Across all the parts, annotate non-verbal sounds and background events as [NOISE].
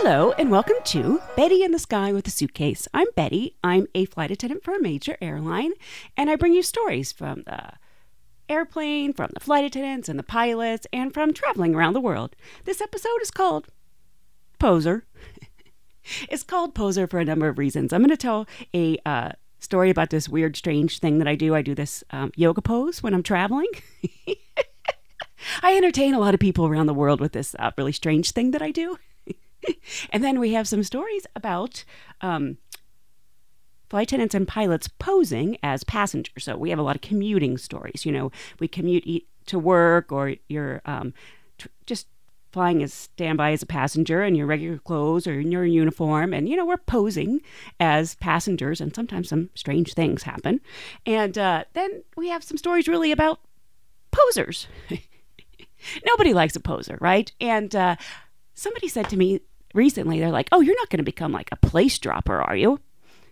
Hello and welcome to Betty in the Sky with a Suitcase. I'm Betty. I'm a flight attendant for a major airline, and I bring you stories from the airplane, from the flight attendants and the pilots, and from traveling around the world. This episode is called Poser. [LAUGHS] it's called Poser for a number of reasons. I'm going to tell a uh, story about this weird, strange thing that I do. I do this um, yoga pose when I'm traveling. [LAUGHS] I entertain a lot of people around the world with this uh, really strange thing that I do. [LAUGHS] and then we have some stories about um, flight attendants and pilots posing as passengers. So we have a lot of commuting stories. You know, we commute to work, or you're um, tr- just flying as standby as a passenger in your regular clothes or in your uniform and you know we're posing as passengers and sometimes some strange things happen and uh, then we have some stories really about posers [LAUGHS] nobody likes a poser right and uh, somebody said to me recently, they're like, "Oh, you're not going to become like a place dropper, are you?"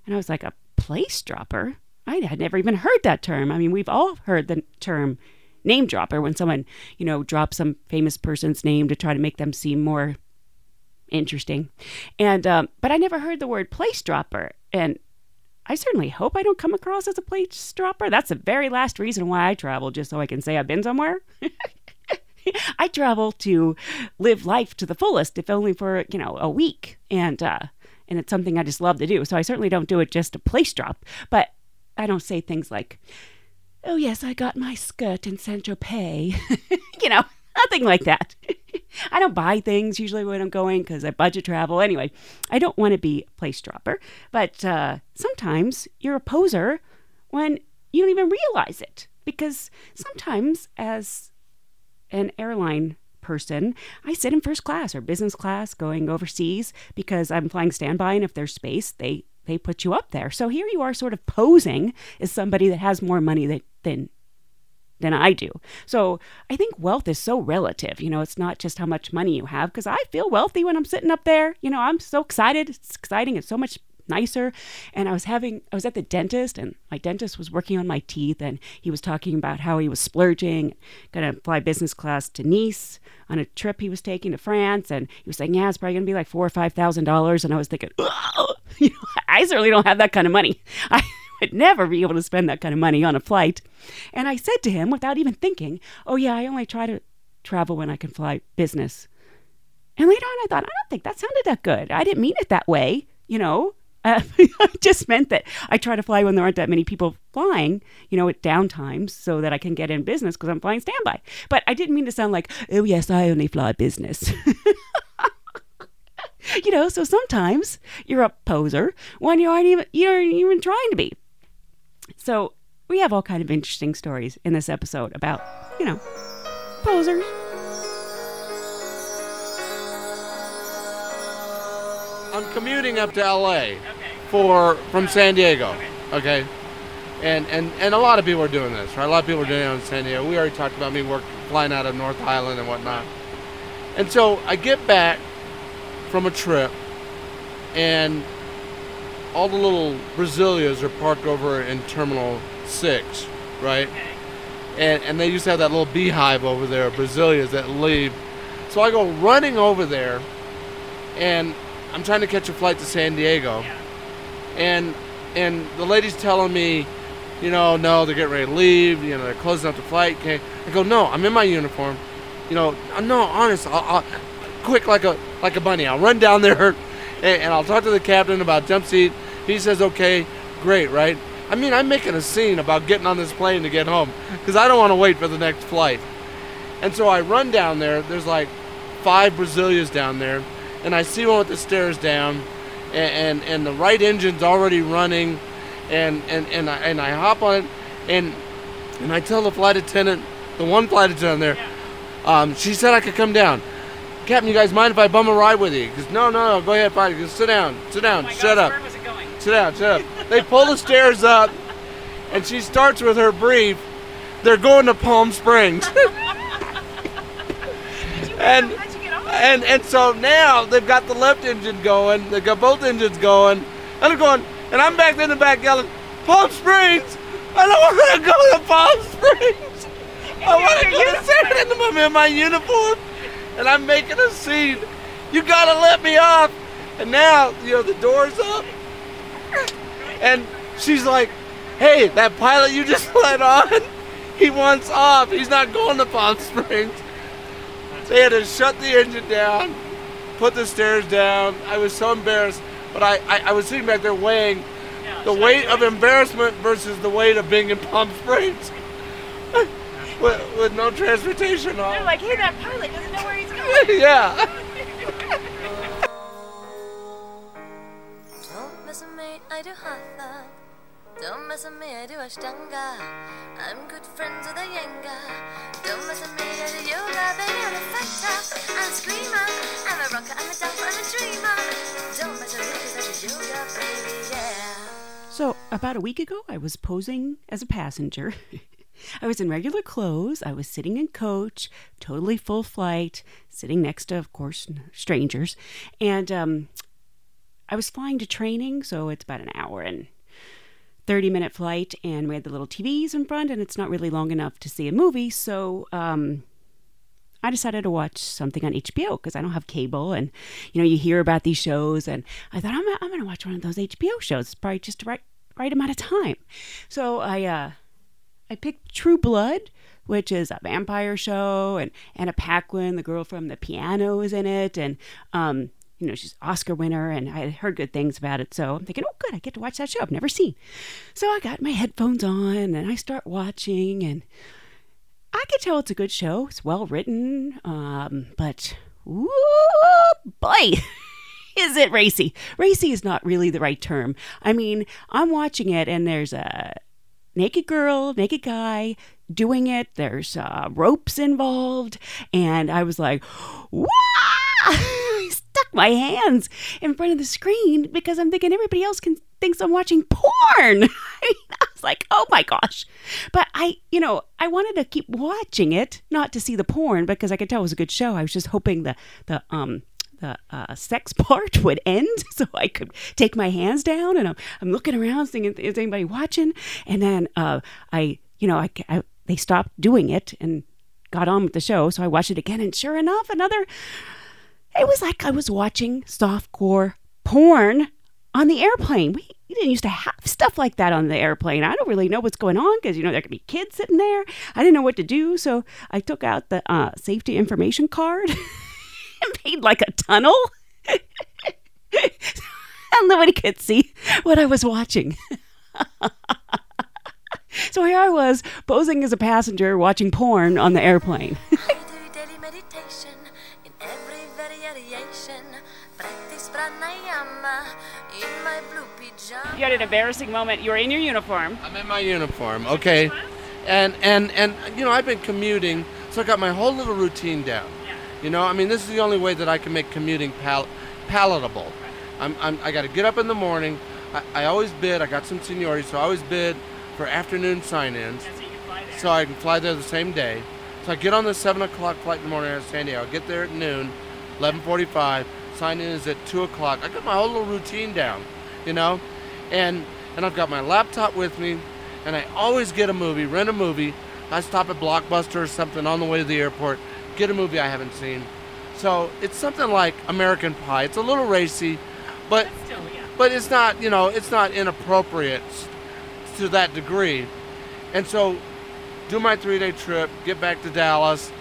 And I was like, "A place dropper? I had never even heard that term. I mean, we've all heard the term name dropper when someone, you know, drops some famous person's name to try to make them seem more interesting. And um, but I never heard the word place dropper, and I certainly hope I don't come across as a place dropper. That's the very last reason why I travel, just so I can say I've been somewhere. [LAUGHS] [LAUGHS] I travel to live life to the fullest, if only for you know a week, and uh, and it's something I just love to do. So I certainly don't do it just to place drop, but I don't say things like, "Oh yes, I got my skirt in Saint Tropez," [LAUGHS] you know, nothing like that. [LAUGHS] I don't buy things usually when I'm going because I budget travel. Anyway, I don't want to be a place dropper, but uh, sometimes you're a poser when you don't even realize it because sometimes as an airline person, I sit in first class or business class going overseas because I'm flying standby and if there's space, they they put you up there. So here you are sort of posing as somebody that has more money that, than than I do. So I think wealth is so relative. You know, it's not just how much money you have because I feel wealthy when I'm sitting up there. You know, I'm so excited. It's exciting. It's so much nicer. And I was having, I was at the dentist, and my dentist was working on my teeth, and he was talking about how he was splurging, to fly business class to Nice on a trip he was taking to France, and he was saying, yeah, it's probably to be like four or five thousand dollars. And I was thinking, oh, [LAUGHS] you know, I certainly don't have that kind of money. [LAUGHS] I would never be able to spend that kind of money on a flight. And I said to him, without even thinking, oh yeah, I only try to travel when I can fly business. And later on, I thought, I don't think that sounded that good. I didn't mean it that way, you know. [LAUGHS] Uh, just meant that I try to fly when there aren't that many people flying, you know, at downtimes so that I can get in business because I'm flying standby. But I didn't mean to sound like, oh, yes, I only fly business. [LAUGHS] you know, so sometimes you're a poser when you aren't even, you aren't even trying to be. So we have all kind of interesting stories in this episode about, you know, posers. I'm commuting up to LA for from San Diego. Okay. And, and and a lot of people are doing this, right? A lot of people are doing it in San Diego. We already talked about me work flying out of North Island and whatnot. And so I get back from a trip and all the little Brasilias are parked over in Terminal 6, right? And, and they used to have that little beehive over there, Brasilias that leave. So I go running over there and I'm trying to catch a flight to San Diego, yeah. And and the lady's telling me, you know, no, they're getting ready to leave. You know, they're closing up the flight. Okay, I go, no, I'm in my uniform. You know, uh, no, honest, I'll, I'll quick like a like a bunny. I'll run down there, [LAUGHS] and, and I'll talk to the captain about jump seat. He says, okay, great, right? I mean, I'm making a scene about getting on this plane to get home because I don't want to wait for the next flight. And so I run down there. There's like five Brasilias down there and I see one with the stairs down, and and, and the right engine's already running, and and and I, and I hop on it, and and I tell the flight attendant, the one flight attendant there, um, she said I could come down. Captain, you guys mind if I bum a ride with you? Because no, no, no, go ahead, fine. Just sit down, sit down, oh shut gosh, up. Sit down, shut up. they pull the stairs up, and she starts with her brief. They're going to Palm Springs. [LAUGHS] and and and so now they've got the left engine going, they've got both engines going, and I'm going, and I'm back in the back yelling, Palm Springs! I don't want to go to Palm Springs! I want to go to San. I'm in my uniform, and I'm making a scene, You gotta let me off. And now, you know, the door's up. And she's like, hey, that pilot you just [LAUGHS] let on, he wants off. He's not going to Palm Springs. They had to shut the engine down, put the stairs down. I was so embarrassed. But I, I, I was sitting back there weighing the weight of embarrassment versus the weight of being in Palm Springs. [LAUGHS] with, with no transportation on. They're like, hey, that pilot doesn't know where he's going. [LAUGHS] yeah. Don't mess with me, I do hatha. Don't mess with me, I do ashtanga. I'm good friends with Iyengar. Don't mess with me, I do yoga, baby, I'm a fighter. I'm a screamer, I'm a rocker, I'm a dancer, I'm a dreamer. Don't mess with me, cause I do yoga, baby, yeah. So, about a week ago, I was posing as a passenger. [LAUGHS] I was in regular clothes. I was sitting in coach, totally full flight, sitting next to, of course, strangers. And um, I was flying to training, so it's about an hour and 30 minute flight. And we had the little TVs in front, and it's not really long enough to see a movie. So um, I decided to watch something on HBO because I don't have cable. And, you know, you hear about these shows, and I thought, I'm, I'm going to watch one of those HBO shows. It's probably just the right, right amount of time. So I, uh, I picked True Blood, which is a vampire show, and Anna Paquin, the girl from the piano, is in it, and um, you know she's Oscar winner, and I had heard good things about it. So I'm thinking, oh, good, I get to watch that show I've never seen. So I got my headphones on, and I start watching, and I can tell it's a good show. It's well written, um, but ooh, boy. [LAUGHS] Is it racy? Racy is not really the right term. I mean, I'm watching it and there's a naked girl, naked guy doing it. There's uh, ropes involved. And I was like, Wah! [LAUGHS] Stuck my hands in front of the screen because I'm thinking everybody else can thinks I'm watching porn. [LAUGHS] I, mean, I was like, oh my gosh. But I, you know, I wanted to keep watching it, not to see the porn because I could tell it was a good show. I was just hoping the the um the uh, sex [LAUGHS] part would end [LAUGHS] so I could take my hands down and I'm, I'm looking around seeing is anybody watching. And then uh, I, you know, I, I, they stopped doing it and got on with the show. So I watched it again. And sure enough, another, it was like I was watching softcore porn on the airplane. We, didn't used to have stuff like that on the airplane. I don't really know what's going on because, you know, there could be kids sitting there. I didn't know what to do. So I took out the uh, safety information card. [LAUGHS] And made like a tunnel. [LAUGHS] and nobody could see what I was watching. [LAUGHS] so here I was posing as a passenger watching porn on the airplane. You had an embarrassing moment. You were in your uniform. I'm in my uniform, okay? And and and you know, I've been commuting, so I got my whole little routine down. You know, I mean, this is the only way that I can make commuting pal- palatable. I'm, I'm, I got to get up in the morning. I, I always bid. I got some seniority, so I always bid for afternoon sign-ins, so I can fly there the same day. So I get on the seven o'clock flight in the morning out of San Diego. I get there at noon, 11:45. Sign in is at two o'clock. I got my whole little routine down, you know, and and I've got my laptop with me, and I always get a movie, rent a movie. I stop at Blockbuster or something on the way to the airport get a movie I haven't seen. So it's something like American Pie. It's a little racy, but Still, yeah. but it's not you know it's not inappropriate to that degree. And so, do my three-day trip, get back to Dallas.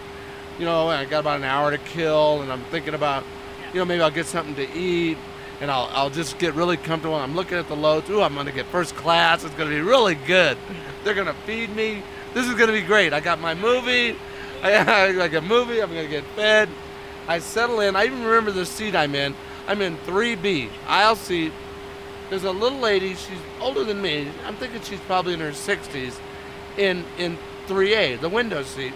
You know, I got about an hour to kill, and I'm thinking about, you know, maybe I'll get something to eat, and I'll I'll just get really comfortable. I'm looking at the loads. Ooh, I'm gonna get first class. It's gonna be really good. They're gonna feed me. This is gonna be great. I got my movie. [LAUGHS] I like a movie. I'm gonna get fed. I settle in. I even remember the seat I'm in. I'm in 3B, aisle seat. There's a little lady. She's older than me. I'm thinking she's probably in her 60s. In in 3A, the window seat.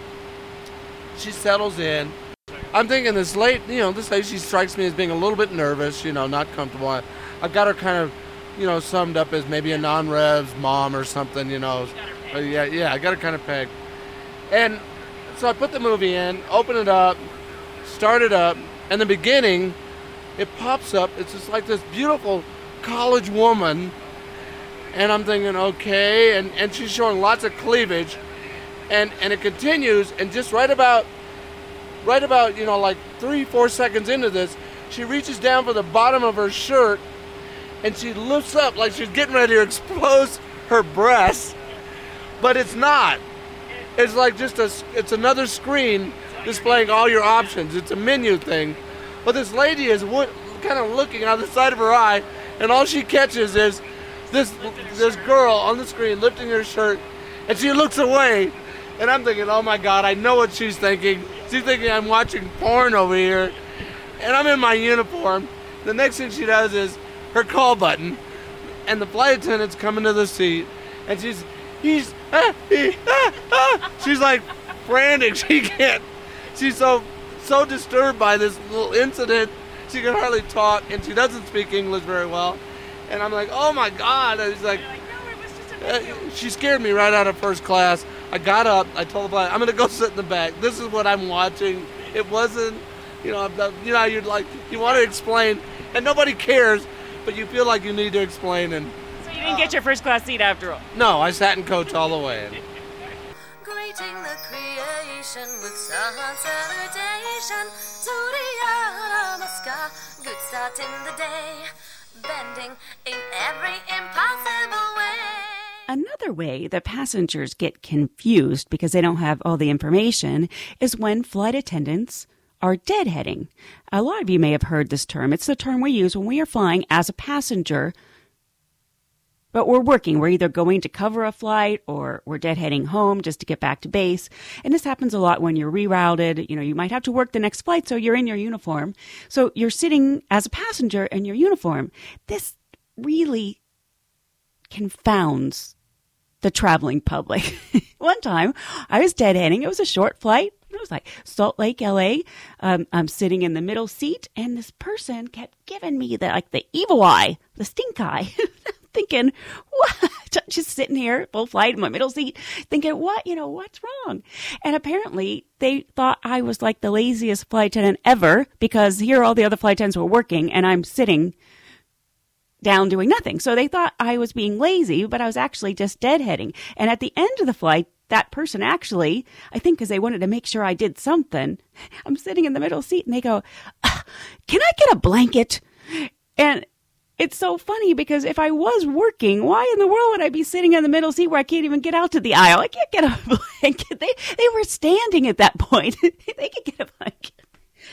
She settles in. I'm thinking this late, you know, this lady. She strikes me as being a little bit nervous. You know, not comfortable. I, I got her kind of, you know, summed up as maybe a non-revs mom or something. You know. Uh, yeah, yeah. I got her kind of pegged. And so I put the movie in, open it up, start it up, and the beginning, it pops up. It's just like this beautiful college woman, and I'm thinking, okay, and, and she's showing lots of cleavage, and and it continues, and just right about, right about you know like three four seconds into this, she reaches down for the bottom of her shirt and she lifts up like she's getting ready to expose her breast, but it's not. It's like just a, it's another screen displaying all your options. It's a menu thing. But this lady is wo- kind of looking out the side of her eye, and all she catches is this this girl on the screen lifting her shirt, and she looks away, and I'm thinking, oh my god, I know what she's thinking. She's thinking I'm watching porn over here, and I'm in my uniform. The next thing she does is her call button, and the flight attendant's coming to the seat, and she's he's [LAUGHS] ah, he, ah, ah. she's like frantic. [LAUGHS] She can't. She's so so disturbed by this little incident. She can hardly talk, and she doesn't speak English very well. And I'm like, oh my god! And she's like, uh, she scared me right out of first class. I got up. I told the flight, I'm gonna go sit in the back. This is what I'm watching. It wasn't, you know, the- you know, you're like, you want to explain, and nobody cares, but you feel like you need to explain. And So you didn't get your first class seat after all. no, I sat in coach all the way. And [LAUGHS] Greeting the creation with sun salutation to the Aramaska. Good start in the day, bending in every impossible way. Another way that passengers get confused because they don't have all the information is when flight attendants are deadheading. A lot of you may have heard this term. It's the term we use when we are flying as a passenger, but we're working. We're either going to cover a flight or we're deadheading home just to get back to base. And this happens a lot when you're rerouted. You know, you might have to work the next flight, so you're in your uniform. So you're sitting as a passenger in your uniform. This really confounds the traveling public. [LAUGHS] One time, I was deadheading. It was a short flight. It was like Salt Lake, LA. Um, I'm sitting in the middle seat, and this person kept giving me the like the evil eye, the stink eye. [LAUGHS] thinking, what? Just sitting here, full flight in my middle seat, thinking, what? You know, what's wrong? And apparently, they thought I was like the laziest flight attendant ever because here all the other flight attendants were working, and I'm sitting down doing nothing. So they thought I was being lazy, but I was actually just deadheading. And at the end of the flight, that person actually, I think because they wanted to make sure I did something, [LAUGHS] I'm sitting in the middle seat and they go, "Ah, Can I get a blanket? And it's so funny because if I was working, why in the world would I be sitting in the middle seat where I can't even get out to the aisle? I can't get a [LAUGHS] blanket. They, they were standing at that point. [LAUGHS] they could get a blanket.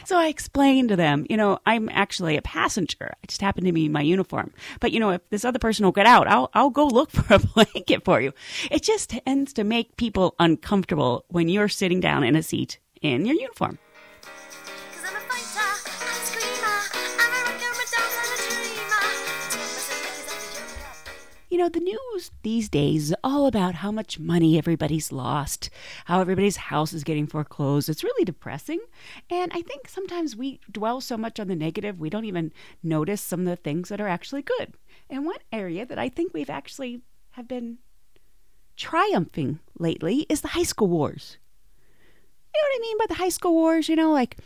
So I explained to them, you know, I'm actually a passenger. I just happen to be in my uniform. But you know, if this other person will get out, I'll I'll go look [LAUGHS] for a blanket for you. It just tends to make people uncomfortable when you're sitting down in a seat in your uniform. You know, the news these days is all about how much money everybody's lost, how everybody's house is getting foreclosed. It's really depressing. And I think sometimes we dwell so much on the negative, we don't even notice some of the things that are actually good. And one area that I think we've actually have been triumphing lately is the high school wars. You know what I mean by the high school wars? You know, like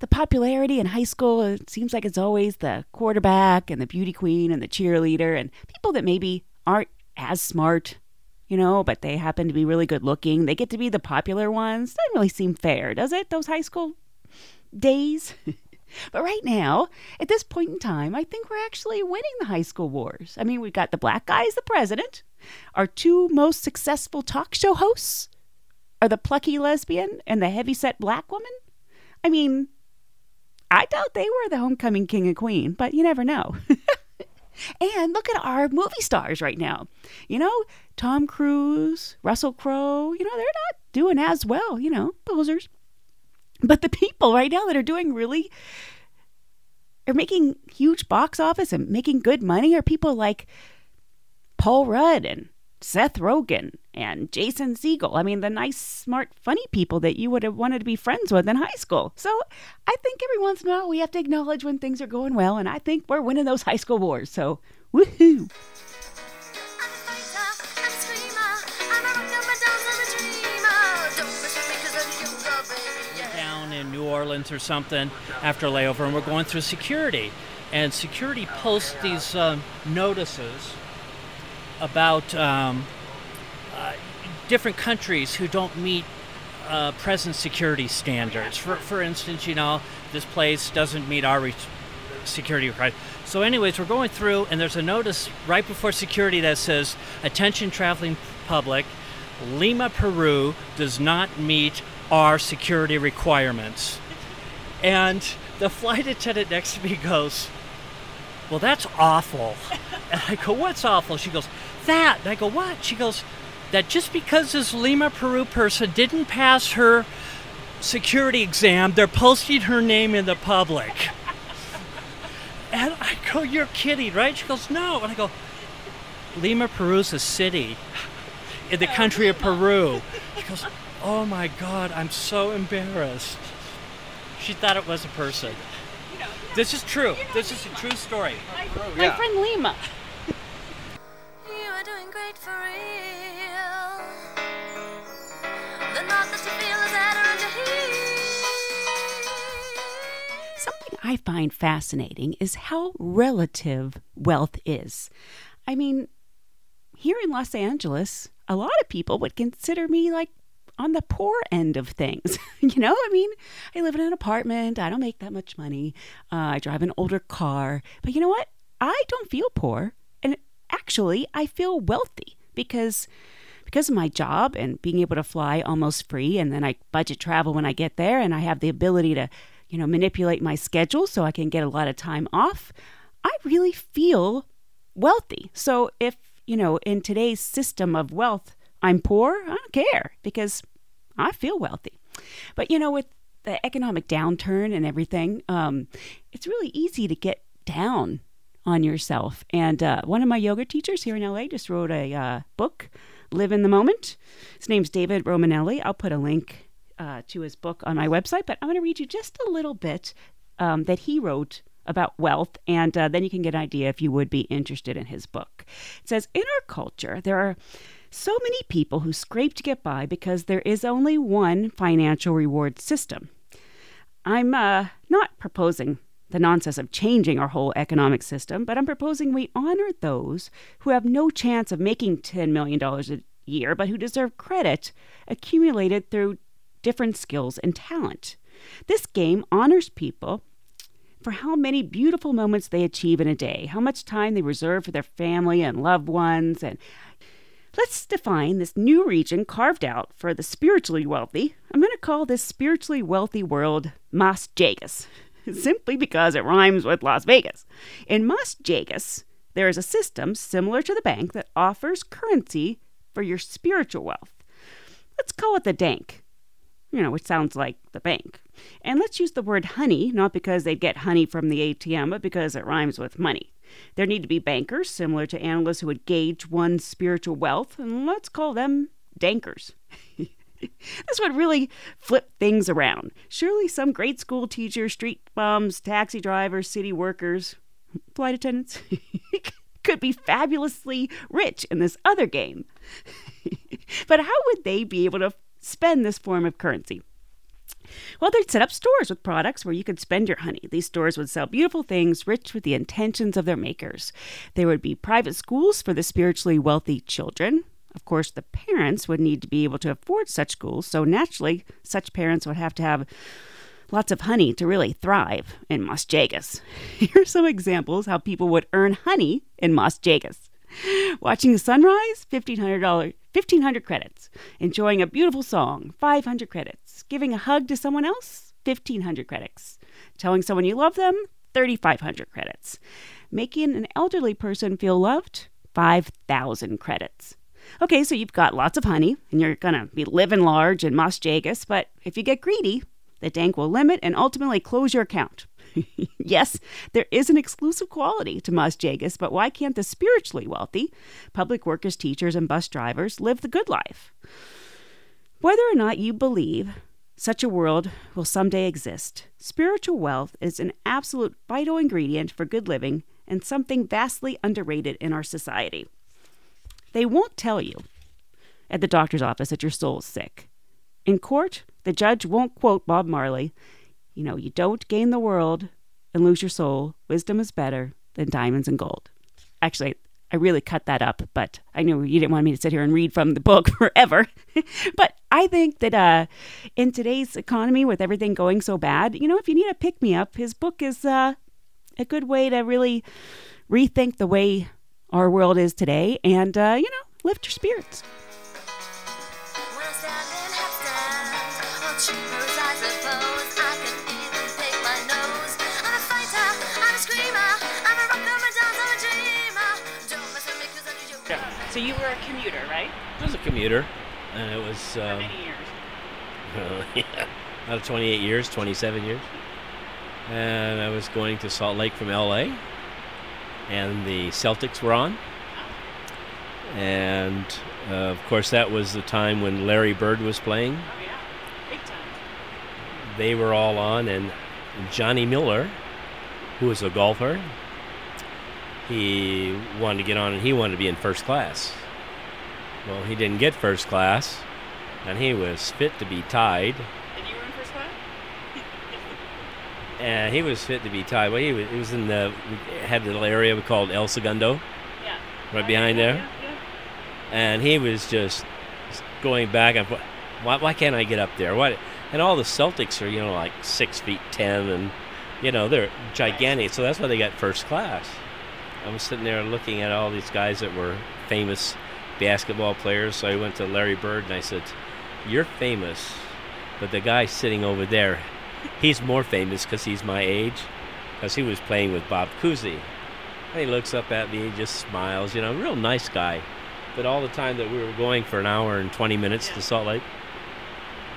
the popularity in high school, it seems like it's always the quarterback and the beauty queen and the cheerleader and people that maybe aren't as smart, you know, but they happen to be really good looking. They get to be the popular ones. Doesn't really seem fair, does it? Those high school days. [LAUGHS] but right now, at this point in time, I think we're actually winning the high school wars. I mean, we've got the black guy as the president. Our two most successful talk show hosts are the plucky lesbian and the heavyset black woman. I mean, I doubt they were the homecoming king and queen, but you never know. [LAUGHS] and look at our movie stars right now. You know, Tom Cruise, Russell Crowe, you know, they're not doing as well, you know, posers. But the people right now that are doing really are making huge box office and making good money are people like Paul Rudd and Seth Rogen and Jason Segel. I mean, the nice, smart, funny people that you would have wanted to be friends with in high school. So I think every once in a while we have to acknowledge when things are going well, and I think we're winning those high school wars. So, woohoo! Down in New Orleans or something after layover, and we're going through security. And security posts these um, notices about um, uh, different countries who don't meet uh, present security standards. For, for instance, you know, this place doesn't meet our re- security requirements. So, anyways, we're going through, and there's a notice right before security that says, "Attention, traveling public, Lima, Peru does not meet our security requirements." And the flight attendant next to me goes, Well, that's awful. And I go, What's awful? She goes, That. And I go, What? She goes, That just because this Lima, Peru person didn't pass her security exam, they're posting her name in the public. And I go, You're kidding, right? She goes, No. And I go, Lima, Peru's a city in the country of Peru. She goes, Oh my God, I'm so embarrassed. She thought it was a person. This is true. This is a true story. My friend Lima. You are doing great for real. The knot that you feel is at around your. Something I find fascinating is how relative wealth is. I mean, here in Los Angeles, a lot of people would consider me like on the poor end of things. [LAUGHS] you know, I mean, I live in an apartment, I don't make that much money, uh, I drive an older car, but you know what? I don't feel poor. And actually, I feel wealthy because because of my job and being able to fly almost free and then I budget travel when I get there and I have the ability to, you know, manipulate my schedule so I can get a lot of time off, I really feel wealthy. So if, you know, in today's system of wealth, I'm poor, I don't care because I feel wealthy. But, you know, with the economic downturn and everything, um, it's really easy to get down on yourself. And uh, one of my yoga teachers here in LA just wrote a uh, book, Live in the Moment. His name's David Romanelli. I'll put a link uh, to his book on my website, but I'm going to read you just a little bit um, that he wrote about wealth, and uh, then you can get an idea if you would be interested in his book. It says In our culture, there are so many people who scrape to get by because there is only one financial reward system. I'm uh, not proposing the nonsense of changing our whole economic system, but I'm proposing we honor those who have no chance of making $10 million a year, but who deserve credit accumulated through different skills and talent. This game honors people for how many beautiful moments they achieve in a day, how much time they reserve for their family and loved ones, and Let's define this new region carved out for the spiritually wealthy. I'm going to call this spiritually wealthy world Mas Jagus, [LAUGHS] simply because it rhymes with Las Vegas. In Mas Jagus, there is a system similar to the bank that offers currency for your spiritual wealth. Let's call it the Dank, you know, which sounds like the bank. And let's use the word honey, not because they'd get honey from the ATM, but because it rhymes with money. There need to be bankers, similar to analysts who would gauge one's spiritual wealth, and let's call them dankers. [LAUGHS] this would really flip things around. Surely some great school teachers, street bums, taxi drivers, city workers, flight attendants [LAUGHS] could be fabulously rich in this other game. [LAUGHS] but how would they be able to spend this form of currency? Well, they'd set up stores with products where you could spend your honey. These stores would sell beautiful things rich with the intentions of their makers. There would be private schools for the spiritually wealthy children. Of course, the parents would need to be able to afford such schools, so naturally, such parents would have to have lots of honey to really thrive in Mas Jagus. [LAUGHS] Here are some examples how people would earn honey in Mas Jagus. Watching the sunrise, $1,500, 1500 credits. Enjoying a beautiful song, 500 credits. Giving a hug to someone else, 1500 credits. Telling someone you love them, 3500 credits. Making an elderly person feel loved, 5000 credits. Okay, so you've got lots of honey and you're going to be living large in Mas Jagus, but if you get greedy, the dank will limit and ultimately close your account. [LAUGHS] yes, there is an exclusive quality to Mas Jagus, but why can't the spiritually wealthy, public workers, teachers, and bus drivers live the good life? Whether or not you believe such a world will someday exist, spiritual wealth is an absolute vital ingredient for good living and something vastly underrated in our society. They won't tell you at the doctor's office that your soul is sick. In court, the judge won't quote Bob Marley you know, you don't gain the world and lose your soul. Wisdom is better than diamonds and gold. Actually, I really cut that up, but I knew you didn't want me to sit here and read from the book [LAUGHS] forever. but I think that uh, in today's economy, with everything going so bad, you know, if you need a pick me up, his book is uh, a good way to really rethink the way our world is today and, uh, you know, lift your spirits. So you were a commuter, right? I was a commuter, and it was For uh, many years. uh, [LAUGHS] yeah, about 28 years, 27 years, and I was going to Salt Lake from LA, and the Celtics were on, and uh, of course that was the time when Larry Bird was playing. Oh, yeah. Big time. They were all on, and Johnny Miller, who was a golfer, he wanted to get on, and he wanted to be in first class. Well, he didn't get first class, and he was fit to be tied. And you were in first class? And he was fit to be tied. Well, he was, he was in the we had the little area we called El Segundo, Yeah. right behind there, Yeah. and he was just going back and forth. Why, why can't I get up there? What? And all the Celtics are you know like six feet ten, and you know they're gigantic. So that's why they got first class. I was sitting there looking at all these guys that were famous basketball players. So I went to Larry Bird and I said, "You're famous, but the guy sitting over there, he's more famous because he's my age, because he was playing with Bob Cousy." And he looks up at me, he just smiles. You know, a real nice guy. But all the time that we were going for an hour and 20 minutes to Salt Lake,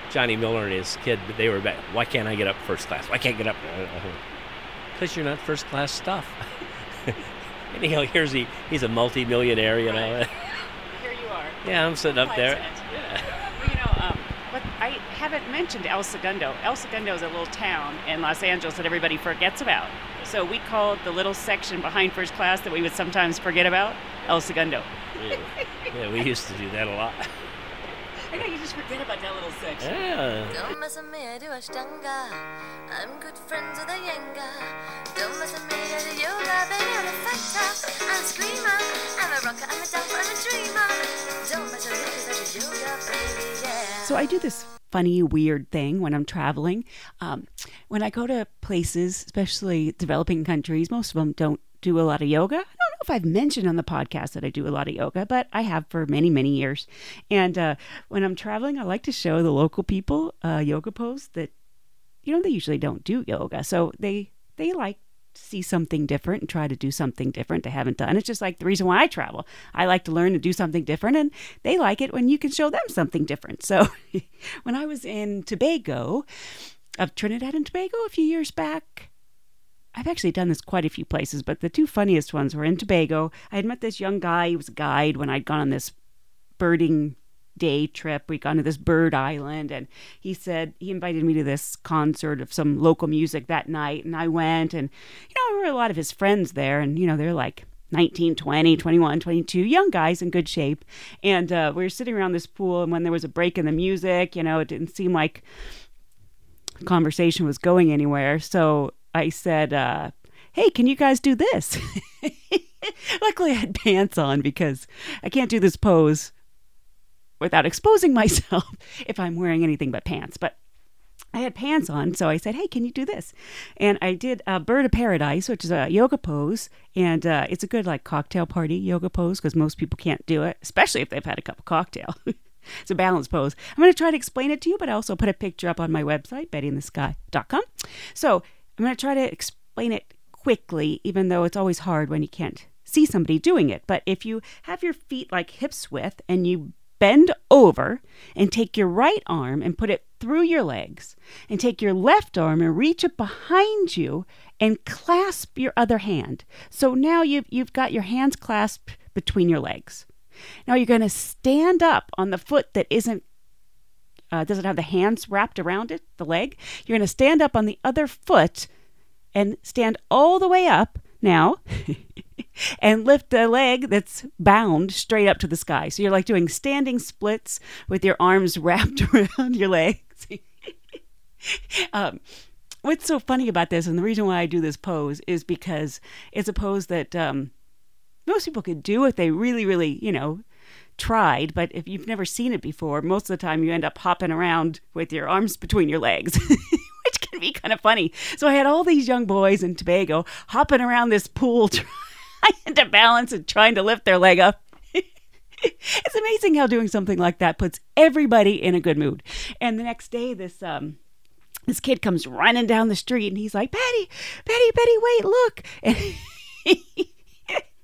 Johnny Miller and his kid, they were back. Why can't I get up first class? Why can't I get up? [LAUGHS] Because you're not first class stuff. [LAUGHS] [LAUGHS] and he, here's he, he's a multi-millionaire, you know. Right. [LAUGHS] Here you are. yeah, I'm sitting up there. Well, you know, um, but I haven't mentioned El Segundo. El Segundo is a little town in Los Angeles that everybody forgets about. So we called the little section behind first class that we would sometimes forget about El Segundo. Yeah. yeah, we used to do that a lot. [LAUGHS] I know you just forget about that little section. Yeah. Don't mess with me, I do Ashtanga. I'm good friends with Iyengar. Don't mess with me, I do yoga, baby, I'm a fighter. I'm a screamer, I'm a rocker, I'm a dancer, I'm a dreamer. Don't mess with me, 'cause I do yoga, baby, yeah. So I do this funny, weird thing when I'm traveling. Um, when I go to places, especially developing countries, most of them don't do a lot of yoga. I don't know if I've mentioned on the podcast that I do a lot of yoga, but I have for many, many years. And uh, when I'm traveling, I like to show the local people uh, yoga pose that, you know, they usually don't do yoga. So they they like to see something different and try to do something different they haven't done. It's just like the reason why I travel. I like to learn to do something different, and they like it when you can show them something different. So [LAUGHS] when I was in Tobago, of Trinidad and Tobago a few years back, I've actually done this quite a few places, but the two funniest ones were in Tobago. I had met this young guy, he was a guide when I'd gone on this birding day trip. We'd gone to this bird island, and he said he invited me to this concert of some local music that night. And I went, and you know, there were a lot of his friends there, and you know, they're like 19, 20, 21, 22, young guys in good shape. And uh, we were sitting around this pool, and when there was a break in the music, you know, it didn't seem like conversation was going anywhere. So I said, uh, Hey, can you guys do this? [LAUGHS] Luckily, I had pants on because I can't do this pose without exposing [LAUGHS] myself if I'm wearing anything but pants. But I had pants on, so I said, "Hey, can you do this?" And I did a bird of paradise, which is a yoga pose, and uh, it's a good like cocktail party yoga pose because most people can't do it, especially if they've had a cup of cocktail. [LAUGHS] it's a balance pose. I'm going to try to explain it to you, but I also put a picture up on my website, bettyinthesky.com. So I'm going to try to explain it quickly, even though it's always hard when you can't see somebody doing it. But if you have your feet like hips width and you bend over and take your right arm and put it through your legs and take your left arm and reach it behind you and clasp your other hand. So now you've, you've got your hands clasped between your legs. Now you're going to stand up on the foot that isn't uh, doesn't have the hands wrapped around it, the leg. You're going to stand up on the other foot and stand all the way up now [LAUGHS] and lift the leg that's bound straight up to the sky. So you're like doing standing splits with your arms [LAUGHS] wrapped around your legs. [LAUGHS] um, what's so funny about this, and the reason why I do this pose, is because it's a pose that um, most people could do if they really, really, you know, tried. But if you've never seen it before, most of the time you end up hopping around with your arms between your legs. [LAUGHS] Which can be kind of funny. So I had all these young boys in Tobago hopping around this pool [LAUGHS] trying to balance and trying to lift their leg up [LAUGHS] it's amazing how doing something like that puts everybody in a good mood. And the next day, this um, this kid comes running down the street, and he's like, "Betty, Betty, Betty, wait, look!" And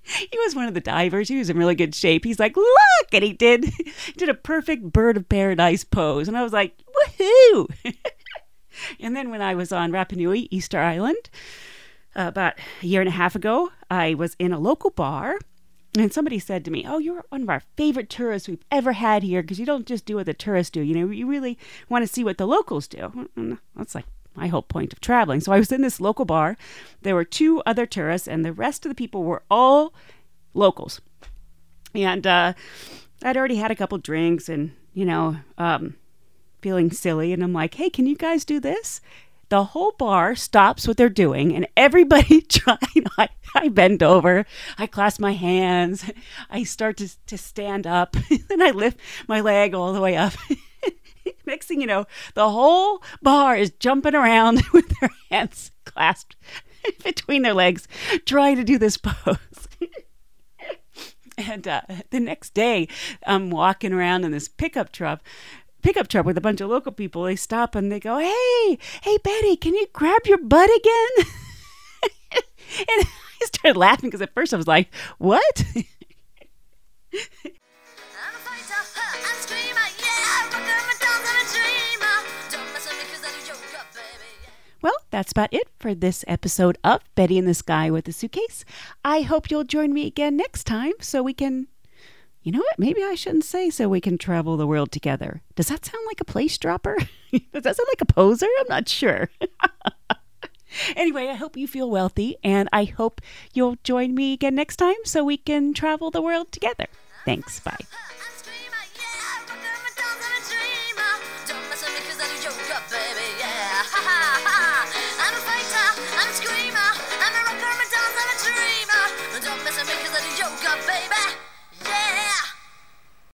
[LAUGHS] he was one of the divers. He was in really good shape. He's like, "Look!" And he did [LAUGHS] did a perfect bird of paradise pose, and I was like, "Woohoo!" [LAUGHS] and then when I was on Rapa Nui, Easter Island, uh, about a year and a half ago, I was in a local bar and somebody said to me, "Oh, you're one of our favorite tourists we've ever had here because you don't just do what the tourists do. You know, you really want to see what the locals do." That's like my whole point of traveling. So I was in this local bar. There were two other tourists, and the rest of the people were all locals. And uh, I'd already had a couple drinks, and you know, um, feeling silly. And I'm like, "Hey, can you guys do this?" the whole bar stops what they're doing and everybody [LAUGHS] trying I, I bend over i clasp my hands i start to, to stand up [LAUGHS] and i lift my leg all the way up [LAUGHS] [LAUGHS] next thing you know the whole bar is jumping around [LAUGHS] with their hands clasped [LAUGHS] between their legs trying to do this pose and uh, the next day i'm walking around in this pickup truck pickup truck with a bunch of local people. They stop and they go, "Hey, hey, Betty, can you grab your butt again?" and I started laughing because at first I was like, "What?" That's about it for this episode of Betty in the Sky with a Suitcase. I hope you'll join me again next time so we can you know what? Maybe I shouldn't say so we can travel the world together. Does that sound like a place dropper? [LAUGHS] Does that sound like a poser? I'm not sure. [LAUGHS] anyway, I hope you feel wealthy and I hope you'll join me again next time so we can travel the world together. Thanks. Bye.